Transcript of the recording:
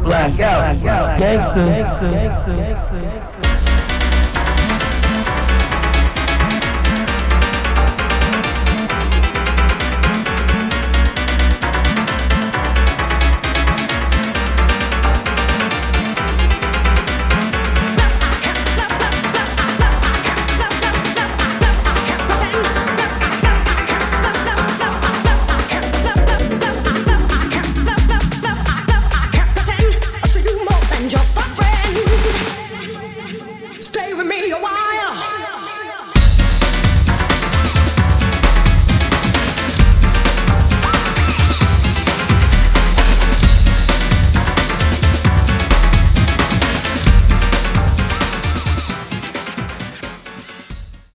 black out. Gangsta.